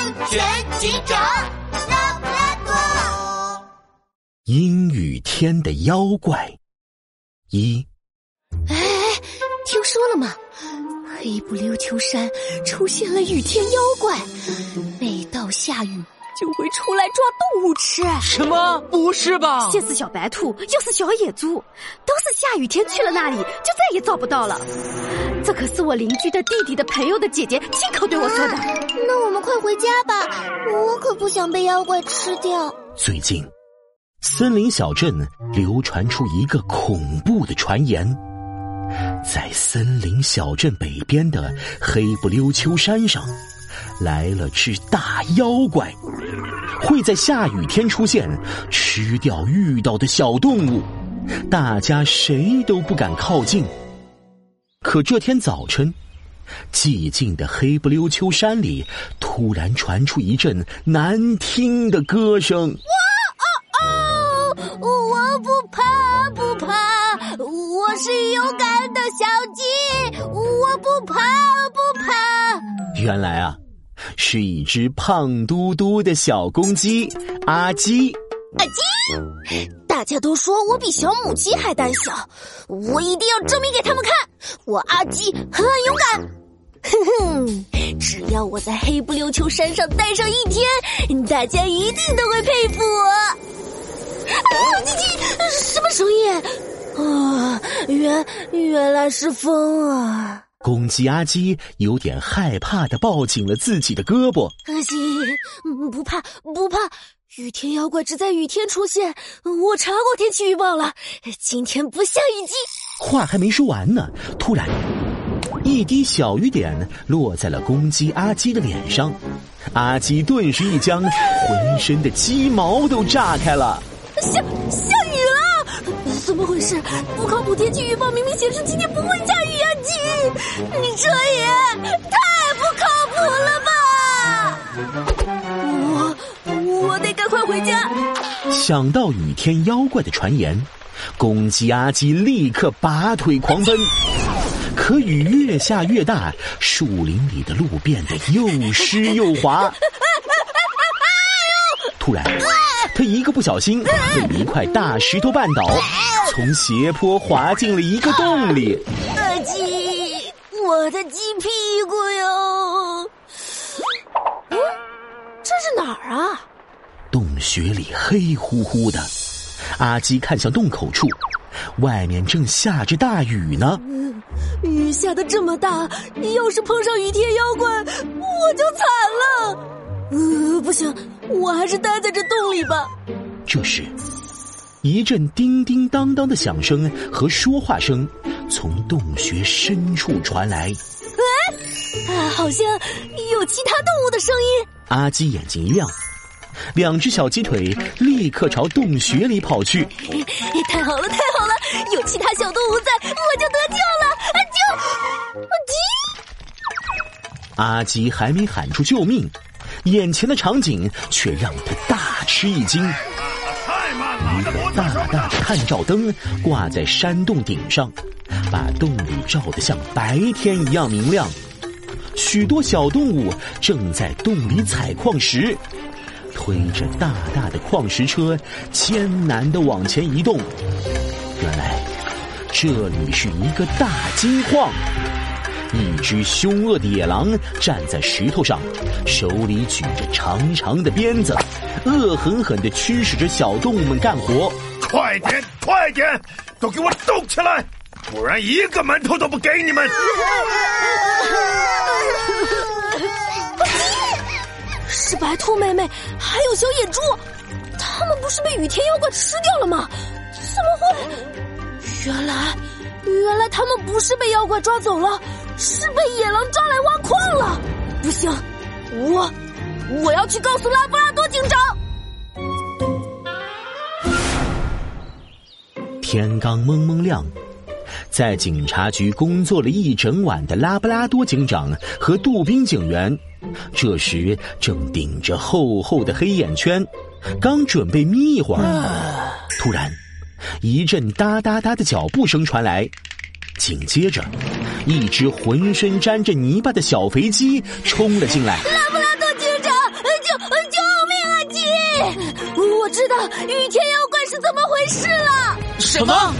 安全警长拉布拉多。阴雨天的妖怪一，哎，听说了吗？黑不溜秋山出现了雨天妖怪，每到下雨。就会出来抓动物吃？什么？不是吧？先是小白兔，又是小野猪，都是下雨天去了那里，就再也找不到了。这可是我邻居的弟弟的朋友的姐姐亲口对我说的。那我们快回家吧，我可不想被妖怪吃掉。最近，森林小镇流传出一个恐怖的传言，在森林小镇北边的黑不溜秋山上。来了只大妖怪，会在下雨天出现，吃掉遇到的小动物，大家谁都不敢靠近。可这天早晨，寂静的黑不溜秋山里突然传出一阵难听的歌声。哇哦哦！我不怕不怕，我是勇敢的小鸡，我不怕不怕。原来啊。是一只胖嘟嘟的小公鸡，阿基。阿基，大家都说我比小母鸡还胆小，我一定要证明给他们看，我阿基很勇敢。哼哼，只要我在黑不溜秋山上待上一天，大家一定都会佩服我。啊，叽叽，什么声音？啊，原原来是风啊！公鸡阿基有点害怕的抱紧了自己的胳膊。阿基，不怕不怕，雨天妖怪只在雨天出现。我查过天气预报了，今天不下雨季。话还没说完呢，突然，一滴小雨点落在了公鸡阿基的脸上，阿基顿时一僵，浑身的鸡毛都炸开了。下下怎么回事？不靠谱天气预报明明显示今天不会下雨啊。你这也太不靠谱了吧！我我得赶快回家。想到雨天妖怪的传言，公鸡阿鸡立刻拔腿狂奔。可雨越下越大，树林里的路变得又湿又滑。突然，他一个不小心被一块大石头绊倒，从斜坡滑进了一个洞里。我的鸡屁股哟！嗯，这是哪儿啊？洞穴里黑乎乎的，阿基看向洞口处，外面正下着大雨呢。雨下的这么大，要是碰上雨天妖怪，我就惨了。呃，不行，我还是待在这洞里吧。这时，一阵叮叮当当的响声和说话声。从洞穴深处传来，哎，啊，好像有其他动物的声音。阿基眼睛一亮，两只小鸡腿立刻朝洞穴里跑去。太好了，太好了，有其他小动物在，我就得救了！救！鸡！阿基还没喊出救命，眼前的场景却让他大吃一惊。一个大大的探照灯挂在山洞顶上。把洞里照得像白天一样明亮，许多小动物正在洞里采矿石，推着大大的矿石车，艰难的往前移动。原来这里是一个大金矿，只凶恶的野狼站在石头上，手里举着长长的鞭子，恶狠狠地驱使着小动物们干活。快点，快点，都给我动起来！不然一个馒头都不给你们！是白兔妹妹，还有小野猪，他们不是被雨天妖怪吃掉了吗？怎么会？原来，原来他们不是被妖怪抓走了，是被野狼抓来挖矿了。不行，我我要去告诉拉布拉多警长。天刚蒙蒙亮。在警察局工作了一整晚的拉布拉多警长和杜宾警员，这时正顶着厚厚的黑眼圈，刚准备眯一会儿，突然，一阵哒哒哒的脚步声传来，紧接着一只浑身沾着泥巴的小肥鸡冲了进来拉布拉多警长救救命啊鸡！我知道雨天妖怪是怎么回事了。什么？